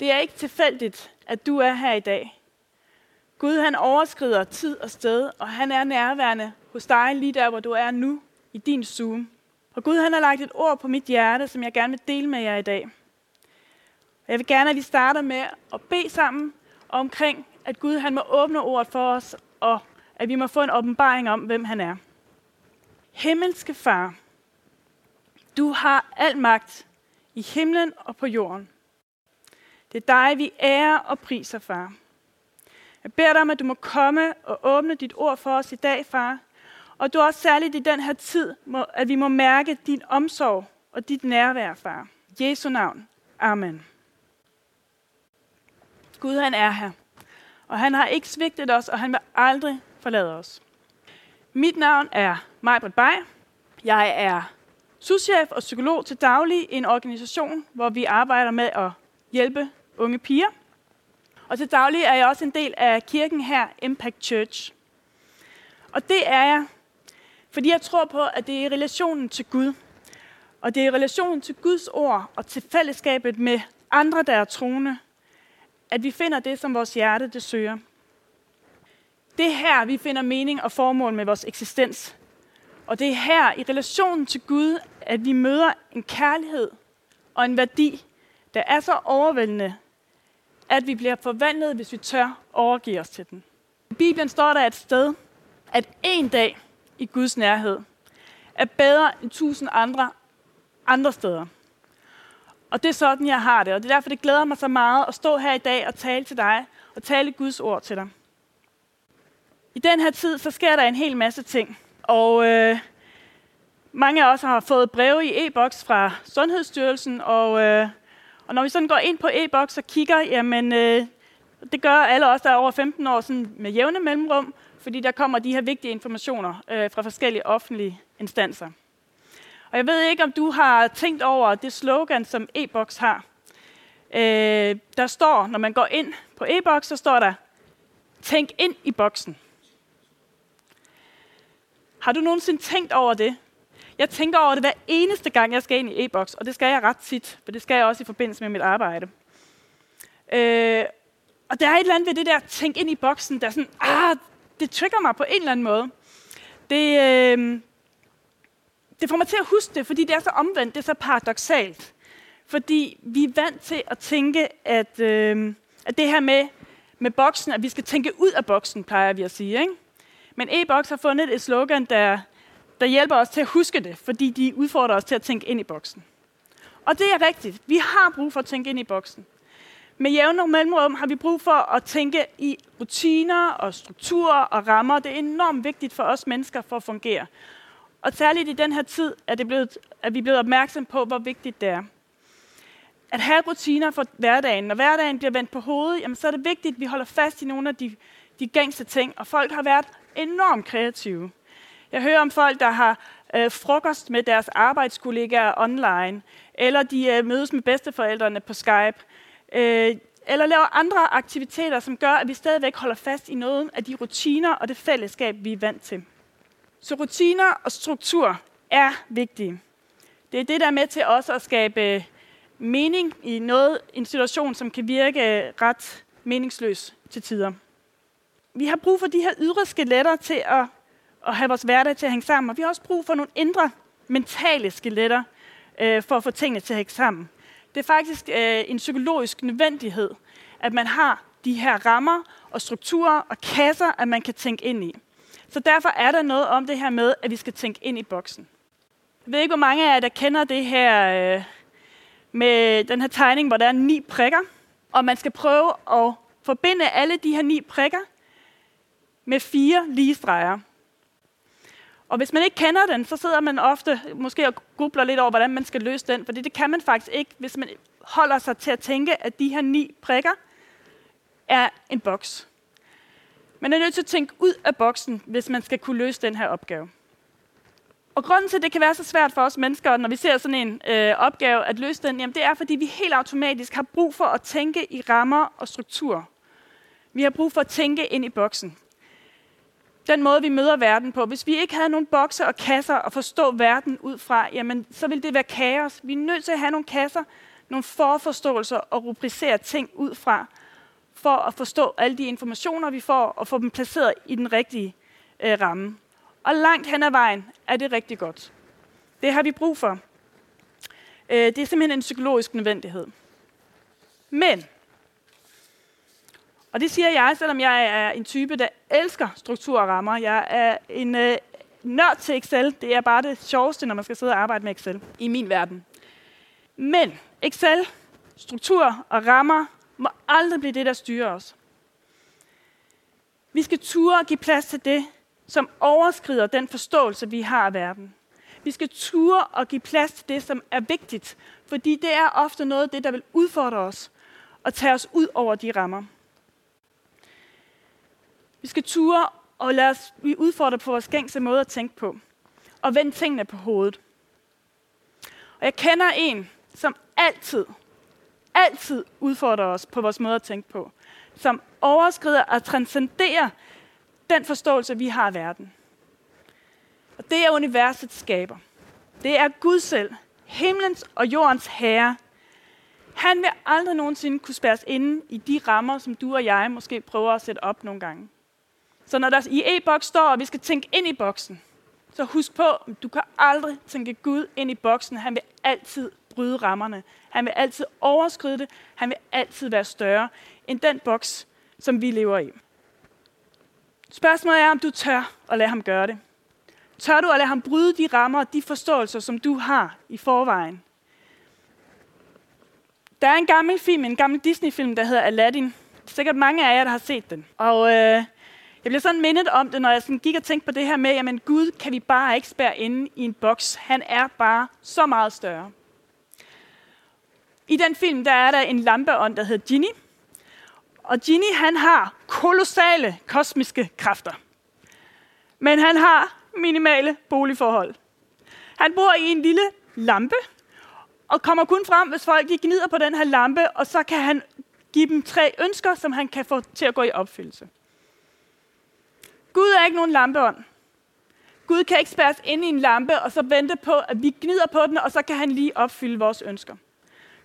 Det er ikke tilfældigt, at du er her i dag. Gud han overskrider tid og sted, og han er nærværende hos dig lige der, hvor du er nu, i din Zoom. Og Gud han har lagt et ord på mit hjerte, som jeg gerne vil dele med jer i dag. Jeg vil gerne, at vi starter med at bede sammen omkring, at Gud han må åbne ordet for os, og at vi må få en åbenbaring om, hvem han er. Himmelske Far, du har al magt i himlen og på jorden. Det er dig, vi ærer og priser, far. Jeg beder dig om, at du må komme og åbne dit ord for os i dag, far. Og du også særligt i den her tid, at vi må mærke din omsorg og dit nærvær, far. Jesu navn. Amen. Gud, han er her. Og han har ikke svigtet os, og han vil aldrig forlade os. Mit navn er Majbrit Bay. Jeg er souschef og psykolog til daglig i en organisation, hvor vi arbejder med at hjælpe unge piger. Og til daglig er jeg også en del af kirken her, Impact Church. Og det er jeg, fordi jeg tror på, at det er relationen til Gud. Og det er relationen til Guds ord og til fællesskabet med andre, der er troende, at vi finder det, som vores hjerte det søger. Det er her, vi finder mening og formål med vores eksistens. Og det er her, i relationen til Gud, at vi møder en kærlighed og en værdi, der er så overvældende, at vi bliver forvandlet, hvis vi tør overgive os til den. I Bibelen står der et sted, at en dag i Guds nærhed er bedre end tusind andre andre steder. Og det er sådan, jeg har det, og det er derfor, det glæder mig så meget at stå her i dag og tale til dig, og tale Guds ord til dig. I den her tid, så sker der en hel masse ting, og øh, mange af os har fået breve i e-boks fra Sundhedsstyrelsen, og, øh, og når vi sådan går ind på e-boks og kigger, jamen øh, det gør alle os, der er over 15 år sådan med jævne mellemrum, fordi der kommer de her vigtige informationer øh, fra forskellige offentlige instanser. Og jeg ved ikke, om du har tænkt over det slogan, som e-boks har. Øh, der står, når man går ind på e-boks, så står der, tænk ind i boksen. Har du nogensinde tænkt over det? Jeg tænker over det hver eneste gang, jeg skal ind i e-boks, og det skal jeg ret tit, for det skal jeg også i forbindelse med mit arbejde. Øh, og der er et eller andet ved det der, tænk ind i boksen, der sådan, ah, det trigger mig på en eller anden måde. Det, øh, det får mig til at huske det, fordi det er så omvendt, det er så paradoxalt. Fordi vi er vant til at tænke, at, øh, at det her med, med boksen, at vi skal tænke ud af boksen, plejer vi at sige. Ikke? Men e-boks har fundet et slogan, der, der hjælper os til at huske det, fordi de udfordrer os til at tænke ind i boksen. Og det er rigtigt. Vi har brug for at tænke ind i boksen. Med jævne mellemrum har vi brug for at tænke i rutiner og strukturer og rammer. Det er enormt vigtigt for os mennesker for at fungere. Og særligt i den her tid er, det blevet, er vi blevet opmærksom på, hvor vigtigt det er. At have rutiner for hverdagen. Når hverdagen bliver vendt på hovedet, jamen, så er det vigtigt, at vi holder fast i nogle af de, de gængse ting. Og folk har været enormt kreative. Jeg hører om folk, der har øh, frokost med deres arbejdskollegaer online, eller de øh, mødes med bedsteforældrene på Skype, øh, eller laver andre aktiviteter, som gør, at vi stadigvæk holder fast i noget af de rutiner og det fællesskab, vi er vant til. Så rutiner og struktur er vigtige. Det er det, der er med til også at skabe øh, mening i noget, en situation, som kan virke øh, ret meningsløs til tider. Vi har brug for de her ydre skeletter til at, at have vores hverdag til at hænge sammen, og vi har også brug for nogle indre mentale skeletter øh, for at få tingene til at hænge sammen. Det er faktisk øh, en psykologisk nødvendighed, at man har de her rammer og strukturer og kasser, at man kan tænke ind i. Så derfor er der noget om det her med, at vi skal tænke ind i boksen. Jeg ved ikke, hvor mange af jer, der kender det her øh, med den her tegning, hvor der er ni prikker, og man skal prøve at forbinde alle de her ni prikker med fire lige streger. Og hvis man ikke kender den, så sidder man ofte måske og googler lidt over, hvordan man skal løse den, for det kan man faktisk ikke, hvis man holder sig til at tænke, at de her ni prikker er en boks. Man er nødt til at tænke ud af boksen, hvis man skal kunne løse den her opgave. Og grunden til, at det kan være så svært for os mennesker, når vi ser sådan en øh, opgave at løse den, jamen det er, fordi vi helt automatisk har brug for at tænke i rammer og struktur. Vi har brug for at tænke ind i boksen. Den måde, vi møder verden på. Hvis vi ikke havde nogen bokser og kasser at forstå verden ud fra, jamen så ville det være kaos. Vi er nødt til at have nogle kasser, nogle forforståelser og rubricere ting ud fra, for at forstå alle de informationer, vi får, og få dem placeret i den rigtige øh, ramme. Og langt hen ad vejen er det rigtig godt. Det har vi brug for. Øh, det er simpelthen en psykologisk nødvendighed. Men, og det siger jeg, selvom jeg er en type, der elsker struktur og rammer. Jeg er en øh, nørd til Excel. Det er bare det sjoveste, når man skal sidde og arbejde med Excel i min verden. Men Excel, struktur og rammer må aldrig blive det, der styrer os. Vi skal ture og give plads til det, som overskrider den forståelse, vi har af verden. Vi skal ture og give plads til det, som er vigtigt, fordi det er ofte noget af det, der vil udfordre os og tage os ud over de rammer. Vi skal ture og lade os blive udfordret på vores gængse måde at tænke på, og vende tingene på hovedet. Og jeg kender en, som altid, altid udfordrer os på vores måde at tænke på, som overskrider og transcenderer den forståelse, vi har af verden. Og det er universets skaber. Det er Gud selv, himlens og jordens herre. Han vil aldrig nogensinde kunne spærres inde i de rammer, som du og jeg måske prøver at sætte op nogle gange. Så når der i e-boks står, at vi skal tænke ind i boksen, så husk på, at du kan aldrig tænke Gud ind i boksen. Han vil altid bryde rammerne. Han vil altid overskride det. Han vil altid være større end den boks, som vi lever i. Spørgsmålet er, om du tør at lade ham gøre det. Tør du at lade ham bryde de rammer og de forståelser, som du har i forvejen? Der er en gammel film, en gammel Disney-film, der hedder Aladdin. Sikkert mange af jer, der har set den. Og øh, jeg bliver sådan mindet om det, når jeg sådan gik og tænkte på det her med, jamen Gud kan vi bare ikke spære inde i en boks. Han er bare så meget større. I den film, der er der en lampeånd, der hedder Ginny. Og Ginny, han har kolossale kosmiske kræfter. Men han har minimale boligforhold. Han bor i en lille lampe, og kommer kun frem, hvis folk gnider på den her lampe, og så kan han give dem tre ønsker, som han kan få til at gå i opfyldelse. Gud er ikke nogen lampeånd. Gud kan ikke spærres ind i en lampe, og så vente på, at vi gnider på den, og så kan han lige opfylde vores ønsker.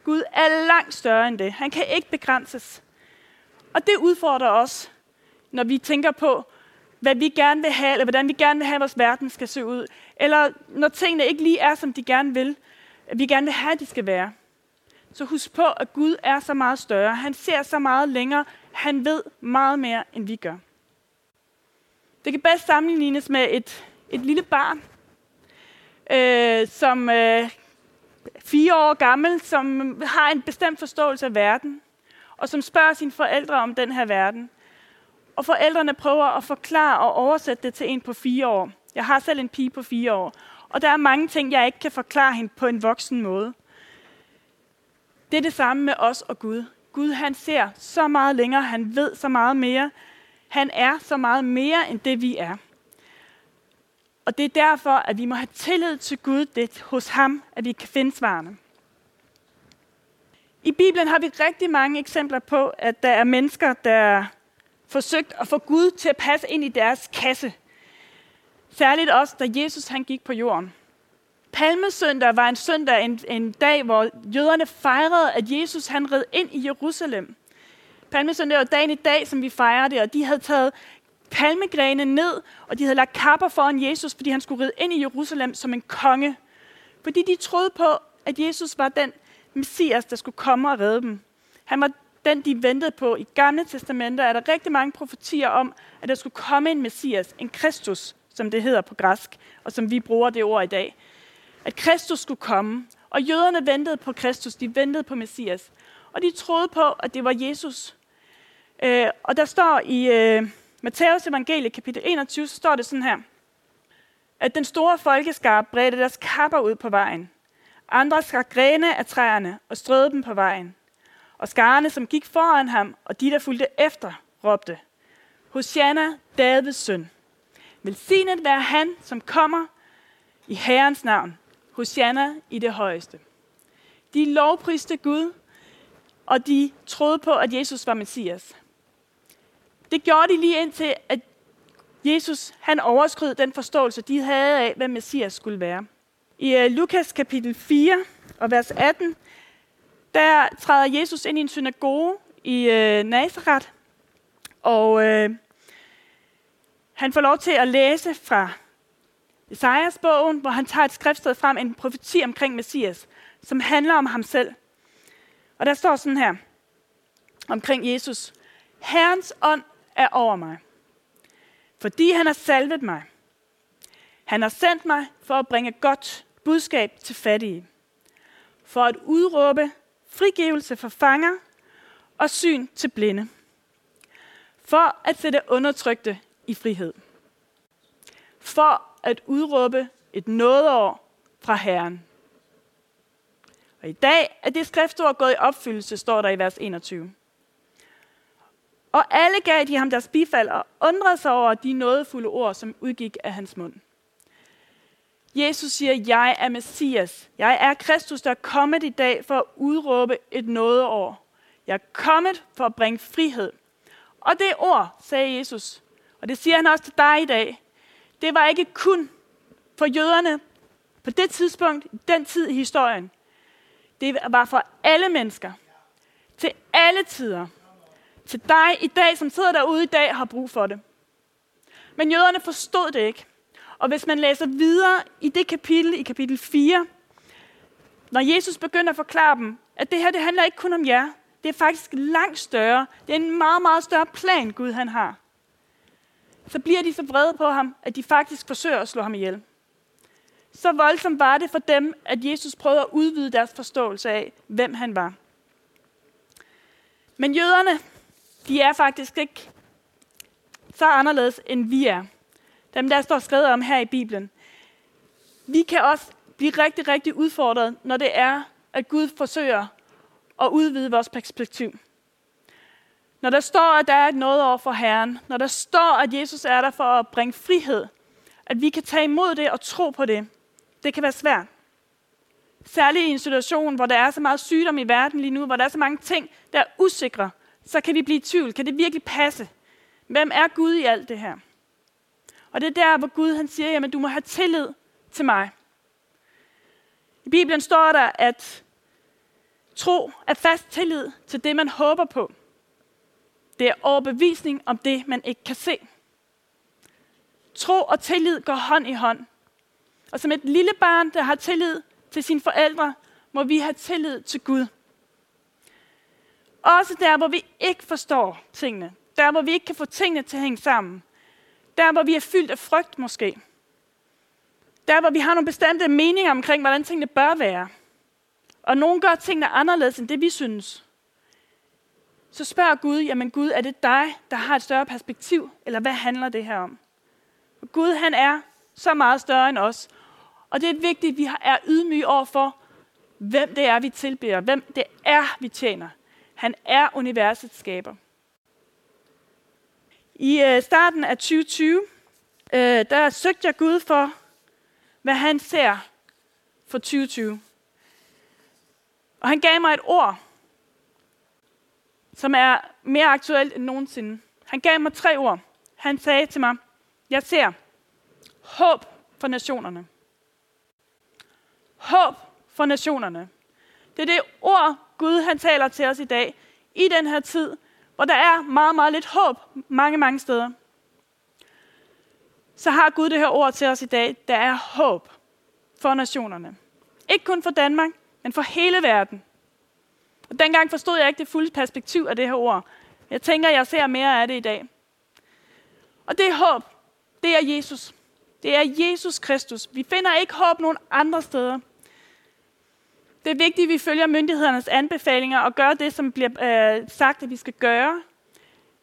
Gud er langt større end det. Han kan ikke begrænses. Og det udfordrer os, når vi tænker på, hvad vi gerne vil have, eller hvordan vi gerne vil have, at vores verden skal se ud. Eller når tingene ikke lige er, som de gerne vil, at vi gerne vil have, at de skal være. Så husk på, at Gud er så meget større. Han ser så meget længere. Han ved meget mere, end vi gør. Det kan bedst sammenlignes med et, et lille barn, øh, som øh, fire år gammel, som har en bestemt forståelse af verden, og som spørger sine forældre om den her verden. Og forældrene prøver at forklare og oversætte det til en på fire år. Jeg har selv en pige på fire år, og der er mange ting, jeg ikke kan forklare hende på en voksen måde. Det er det samme med os og Gud. Gud han ser så meget længere, han ved så meget mere. Han er så meget mere end det, vi er. Og det er derfor, at vi må have tillid til Gud. Det er hos ham, at vi kan finde svarene. I Bibelen har vi rigtig mange eksempler på, at der er mennesker, der forsøgt at få Gud til at passe ind i deres kasse. Særligt også, da Jesus han gik på jorden. Palmesøndag var en søndag, en, en dag, hvor jøderne fejrede, at Jesus han red ind i Jerusalem. Palmesøndag var dagen i dag, som vi fejrer det, og de havde taget palmegrene ned, og de havde lagt kapper foran Jesus, fordi han skulle ride ind i Jerusalem som en konge. Fordi de troede på, at Jesus var den Messias, der skulle komme og redde dem. Han var den, de ventede på. I Gamle Testamenter er der rigtig mange profetier om, at der skulle komme en Messias, en Kristus, som det hedder på græsk, og som vi bruger det ord i dag. At Kristus skulle komme, og jøderne ventede på Kristus, de ventede på Messias. Og de troede på, at det var Jesus. Øh, og der står i øh, Matthæus evangelie kapitel 21, så står det sådan her, at den store folkeskab bredte deres kapper ud på vejen. Andre skar grene af træerne og strøede dem på vejen. Og skarne, som gik foran ham, og de, der fulgte efter, råbte, Hosianna, Davids søn. Velsignet være han, som kommer i Herrens navn. Hosianna i det højeste. De lovpriste Gud, og de troede på, at Jesus var Messias. Det gjorde de lige indtil, at Jesus han overskred den forståelse, de havde af, hvad Messias skulle være. I øh, Lukas kapitel 4 og vers 18, der træder Jesus ind i en synagoge i øh, Nazareth, og øh, han får lov til at læse fra Esajas bogen, hvor han tager et skriftsted frem, en profeti omkring Messias, som handler om ham selv. Og der står sådan her omkring Jesus. Herrens ånd er over mig, fordi han har salvet mig. Han har sendt mig for at bringe godt budskab til fattige, for at udråbe frigivelse for fanger og syn til blinde, for at sætte undertrykte i frihed, for at udråbe et nådeår fra Herren. Og i dag er det skriftord gået i opfyldelse, står der i vers 21. Og alle gav de ham deres bifald og undrede sig over de nådefulde ord, som udgik af hans mund. Jesus siger, jeg er Messias. Jeg er Kristus, der er kommet i dag for at udråbe et nådeår. Jeg er kommet for at bringe frihed. Og det ord, sagde Jesus, og det siger han også til dig i dag, det var ikke kun for jøderne på det tidspunkt, den tid i historien. Det var for alle mennesker. Til alle tider. Til dig i dag, som sidder derude i dag, har brug for det. Men jøderne forstod det ikke. Og hvis man læser videre i det kapitel, i kapitel 4, når Jesus begynder at forklare dem, at det her, det handler ikke kun om jer. Det er faktisk langt større. Det er en meget, meget større plan, Gud han har. Så bliver de så vrede på ham, at de faktisk forsøger at slå ham ihjel. Så voldsomt var det for dem, at Jesus prøvede at udvide deres forståelse af, hvem han var. Men jøderne, de er faktisk ikke så anderledes, end vi er. Dem, der står skrevet om her i Bibelen. Vi kan også blive rigtig, rigtig udfordret, når det er, at Gud forsøger at udvide vores perspektiv. Når der står, at der er noget over for Herren, når der står, at Jesus er der for at bringe frihed, at vi kan tage imod det og tro på det, det kan være svært. Særligt i en situation, hvor der er så meget sygdom i verden lige nu, hvor der er så mange ting, der er usikre, så kan vi blive i tvivl. Kan det virkelig passe? Hvem er Gud i alt det her? Og det er der, hvor Gud han siger, jamen du må have tillid til mig. I Bibelen står der, at tro er fast tillid til det, man håber på. Det er overbevisning om det, man ikke kan se. Tro og tillid går hånd i hånd. Og som et lille barn, der har tillid til sine forældre, må vi have tillid til Gud. Også der, hvor vi ikke forstår tingene. Der, hvor vi ikke kan få tingene til at hænge sammen. Der, hvor vi er fyldt af frygt måske. Der, hvor vi har nogle bestemte meninger omkring, hvordan tingene bør være. Og nogen gør tingene anderledes end det, vi synes. Så spørger Gud, jamen Gud, er det dig, der har et større perspektiv? Eller hvad handler det her om? For Gud, han er så meget større end os. Og det er vigtigt, at vi er ydmyge over for, hvem det er, vi tilbeder. Hvem det er, vi tjener. Han er universets skaber. I øh, starten af 2020, øh, der søgte jeg Gud for, hvad han ser for 2020. Og han gav mig et ord, som er mere aktuelt end nogensinde. Han gav mig tre ord. Han sagde til mig, jeg ser håb for nationerne. Håb for nationerne. Det er det ord, Gud han taler til os i dag, i den her tid, hvor der er meget, meget lidt håb mange, mange steder. Så har Gud det her ord til os i dag. Der er håb for nationerne. Ikke kun for Danmark, men for hele verden. Og dengang forstod jeg ikke det fulde perspektiv af det her ord. Jeg tænker, jeg ser mere af det i dag. Og det er håb. Det er Jesus. Det er Jesus Kristus. Vi finder ikke håb nogen andre steder. Det er vigtigt, at vi følger myndighedernes anbefalinger og gør det, som bliver øh, sagt, at vi skal gøre.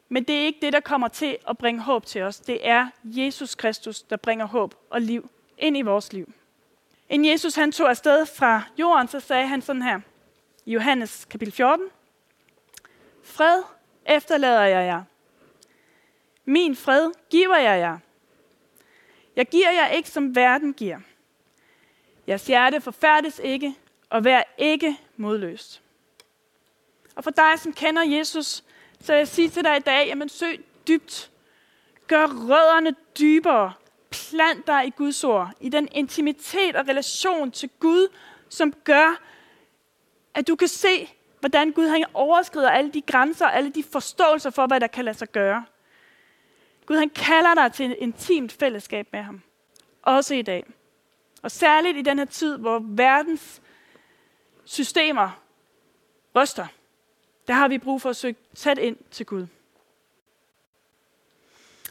Men det er ikke det, der kommer til at bringe håb til os. Det er Jesus Kristus, der bringer håb og liv ind i vores liv. En Jesus han tog afsted fra jorden, så sagde han sådan her i Johannes kapitel 14. Fred efterlader jeg jer. Min fred giver jeg jer. Jeg giver jer ikke, som verden giver. Jeres hjerte forfærdes ikke, og vær ikke modløst. Og for dig, som kender Jesus, så jeg siger til dig i dag, jamen søg dybt. Gør rødderne dybere. Plant dig i Guds ord, i den intimitet og relation til Gud, som gør, at du kan se hvordan Gud han overskrider alle de grænser, alle de forståelser for, hvad der kan lade sig gøre. Gud han kalder dig til et intimt fællesskab med ham. Også i dag. Og særligt i den her tid, hvor verdens systemer ryster, der har vi brug for at søge tæt ind til Gud.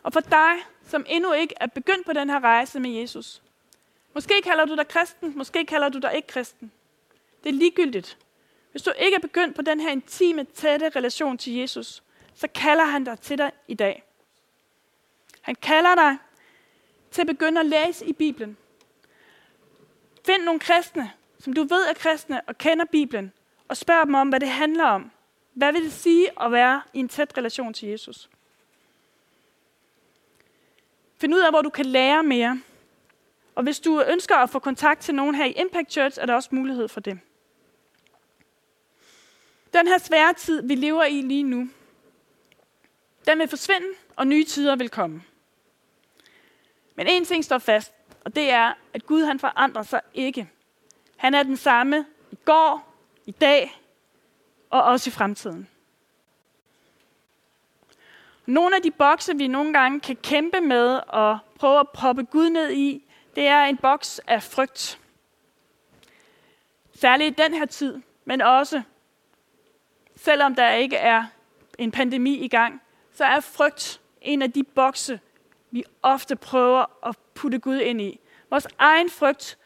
Og for dig, som endnu ikke er begyndt på den her rejse med Jesus, måske kalder du dig kristen, måske kalder du dig ikke kristen. Det er ligegyldigt. Hvis du ikke er begyndt på den her intime, tætte relation til Jesus, så kalder han dig til dig i dag. Han kalder dig til at begynde at læse i Bibelen. Find nogle kristne, som du ved er kristne og kender Bibelen, og spørg dem om, hvad det handler om. Hvad vil det sige at være i en tæt relation til Jesus? Find ud af, hvor du kan lære mere. Og hvis du ønsker at få kontakt til nogen her i Impact Church, er der også mulighed for det. Den her svære tid, vi lever i lige nu, den vil forsvinde, og nye tider vil komme. Men en ting står fast, og det er, at Gud han forandrer sig ikke. Han er den samme i går, i dag og også i fremtiden. Nogle af de bokse, vi nogle gange kan kæmpe med og prøve at proppe Gud ned i, det er en boks af frygt. Særligt i den her tid, men også selvom der ikke er en pandemi i gang, så er frygt en af de bokse, vi ofte prøver at putte Gud ind i. Vores egen frygt,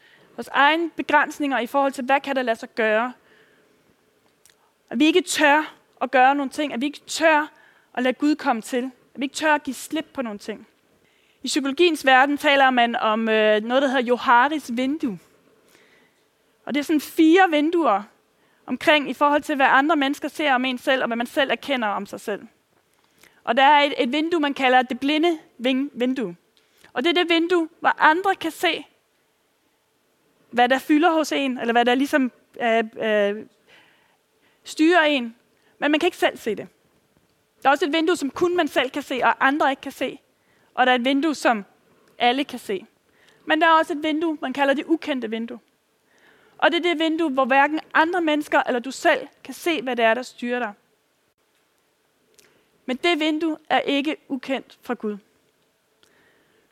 vores egne begrænsninger i forhold til, hvad kan der lade sig gøre. At vi ikke tør at gøre nogle ting, at vi ikke tør at lade Gud komme til, at vi ikke tør at give slip på nogle ting. I psykologiens verden taler man om øh, noget, der hedder Joharis vindue. Og det er sådan fire vinduer omkring i forhold til, hvad andre mennesker ser om en selv, og hvad man selv erkender om sig selv. Og der er et, et vindue, man kalder det blinde vindue. Og det er det vindue, hvor andre kan se, hvad der fylder hos en, eller hvad der ligesom øh, øh, styrer en. Men man kan ikke selv se det. Der er også et vindue, som kun man selv kan se, og andre ikke kan se. Og der er et vindue, som alle kan se. Men der er også et vindue, man kalder det ukendte vindue. Og det er det vindue, hvor hverken andre mennesker eller du selv kan se, hvad det er, der styrer dig. Men det vindue er ikke ukendt fra Gud.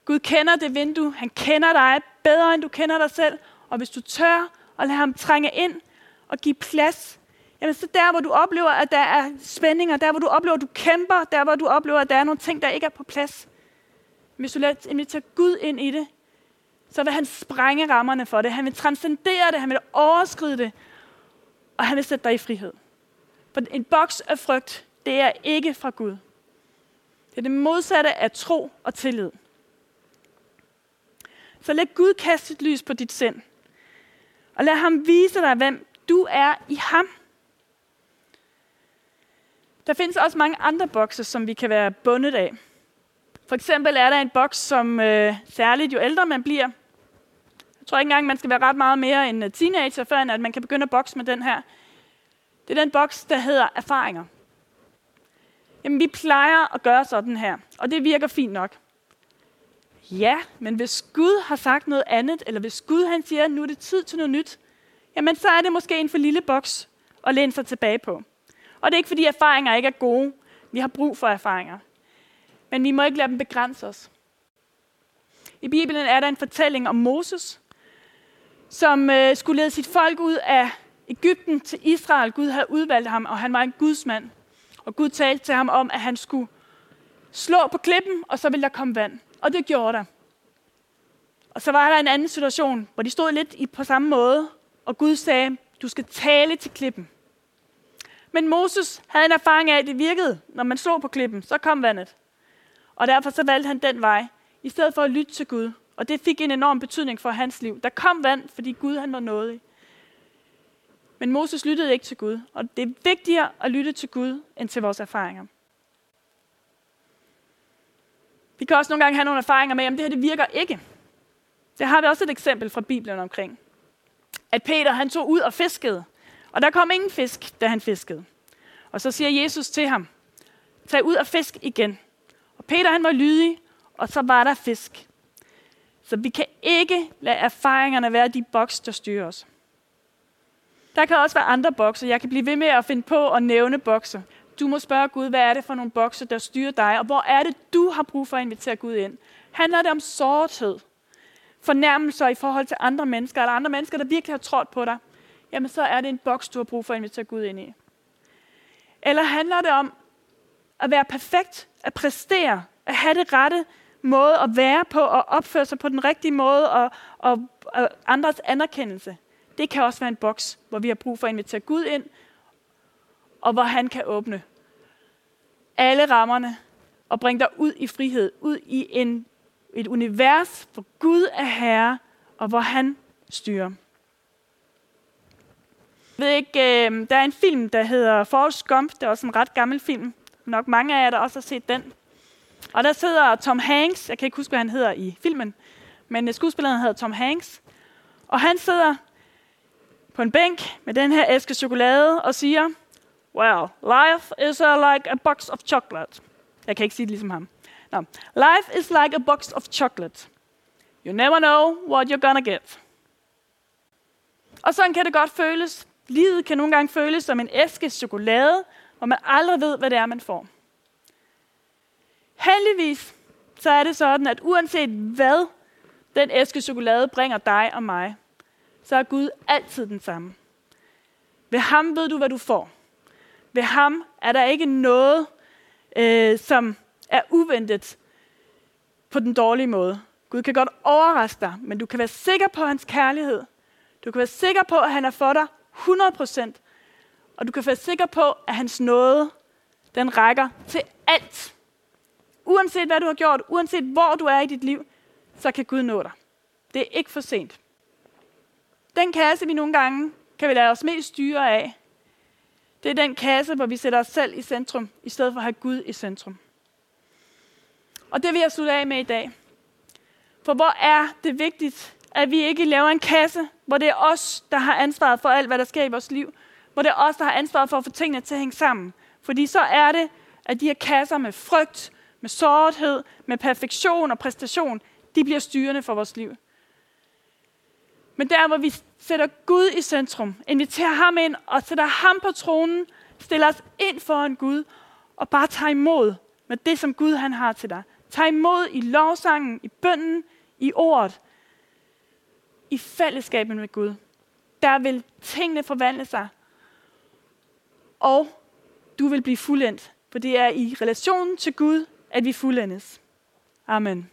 Gud kender det vindue. Han kender dig bedre, end du kender dig selv. Og hvis du tør at lade ham trænge ind og give plads, jamen så der, hvor du oplever, at der er spændinger, der, hvor du oplever, at du kæmper, der, hvor du oplever, at der er nogle ting, der ikke er på plads. Hvis du lader invitere Gud ind i det, så vil han sprænge rammerne for det. Han vil transcendere det, han vil overskride det, og han vil sætte dig i frihed. For en boks af frygt, det er ikke fra Gud. Det er det modsatte af tro og tillid. Så lad Gud kaste et lys på dit sind. Og lad ham vise dig, hvem du er i ham. Der findes også mange andre bokse, som vi kan være bundet af. For eksempel er der en boks, som øh, særligt jo ældre man bliver. Jeg tror ikke engang, man skal være ret meget mere end øh, teenager, før at man kan begynde at bokse med den her. Det er den boks, der hedder erfaringer. Jamen, vi plejer at gøre sådan her, og det virker fint nok. Ja, men hvis Gud har sagt noget andet, eller hvis Gud han siger, at nu er det tid til noget nyt, jamen så er det måske en for lille boks at læne sig tilbage på. Og det er ikke fordi erfaringer ikke er gode. Vi har brug for erfaringer. Men vi må ikke lade dem begrænse os. I Bibelen er der en fortælling om Moses, som øh, skulle lede sit folk ud af Ægypten til Israel. Gud havde udvalgt ham, og han var en gudsmand. Og Gud talte til ham om, at han skulle slå på klippen, og så ville der komme vand. Og det gjorde der. Og så var der en anden situation, hvor de stod lidt på samme måde, og Gud sagde, du skal tale til klippen. Men Moses havde en erfaring af, at det virkede, når man slog på klippen, så kom vandet. Og derfor så valgte han den vej, i stedet for at lytte til Gud. Og det fik en enorm betydning for hans liv. Der kom vand, fordi Gud han var nådig. Men Moses lyttede ikke til Gud, og det er vigtigere at lytte til Gud, end til vores erfaringer. Vi kan også nogle gange have nogle erfaringer med, at det her det virker ikke. Det har vi også et eksempel fra Bibelen omkring. At Peter han tog ud og fiskede, og der kom ingen fisk, da han fiskede. Og så siger Jesus til ham, tag ud og fisk igen. Og Peter han var lydig, og så var der fisk. Så vi kan ikke lade erfaringerne være de boks, der styrer os. Der kan også være andre bokse. Jeg kan blive ved med at finde på at nævne bokse. Du må spørge Gud, hvad er det for nogle bokse, der styrer dig, og hvor er det, du har brug for at invitere Gud ind? Handler det om sårthed? Fornærmelser i forhold til andre mennesker, eller andre mennesker, der virkelig har trådt på dig? Jamen, så er det en boks, du har brug for at invitere Gud ind i. Eller handler det om at være perfekt, at præstere, at have det rette måde at være på, og opføre sig på den rigtige måde, og, og, og andres anerkendelse? Det kan også være en boks, hvor vi har brug for at invitere Gud ind, og hvor han kan åbne alle rammerne og bringe dig ud i frihed, ud i en, et univers, hvor Gud er herre, og hvor han styrer. Jeg ved ikke, øh, der er en film, der hedder Forrest Gump. Det er også en ret gammel film. Nok mange af jer, der også har set den. Og der sidder Tom Hanks. Jeg kan ikke huske, hvad han hedder i filmen. Men øh, skuespilleren hedder Tom Hanks. Og han sidder på en bænk med den her æske chokolade og siger, Well, life is uh, like a box of chocolate. Jeg kan ikke sige det ligesom ham. No. Life is like a box of chocolate. You never know what you're gonna get. Og sådan kan det godt føles. Livet kan nogle gange føles som en æske chokolade, hvor man aldrig ved, hvad det er, man får. Heldigvis så er det sådan, at uanset hvad den æske chokolade bringer dig og mig, så er Gud altid den samme. Ved ham ved du, hvad du får. Ved ham er der ikke noget, øh, som er uventet på den dårlige måde. Gud kan godt overraske dig, men du kan være sikker på hans kærlighed. Du kan være sikker på, at han er for dig 100%. Og du kan være sikker på, at hans nåde, den rækker til alt. Uanset hvad du har gjort, uanset hvor du er i dit liv, så kan Gud nå dig. Det er ikke for sent. Den kasse, vi nogle gange kan vi lade os mest styre af, det er den kasse, hvor vi sætter os selv i centrum, i stedet for at have Gud i centrum. Og det vil jeg slutte af med i dag. For hvor er det vigtigt, at vi ikke laver en kasse, hvor det er os, der har ansvaret for alt, hvad der sker i vores liv. Hvor det er os, der har ansvaret for at få tingene til at hænge sammen. Fordi så er det, at de her kasser med frygt, med sårthed, med perfektion og præstation, de bliver styrende for vores liv. Men der, hvor vi sætter Gud i centrum, inviterer ham ind og sætter ham på tronen, stiller os ind foran Gud og bare tager imod med det, som Gud han har til dig. Tag imod i lovsangen, i bønden, i ordet, i fællesskabet med Gud. Der vil tingene forvandle sig, og du vil blive fuldendt, for det er i relationen til Gud, at vi fuldendes. Amen.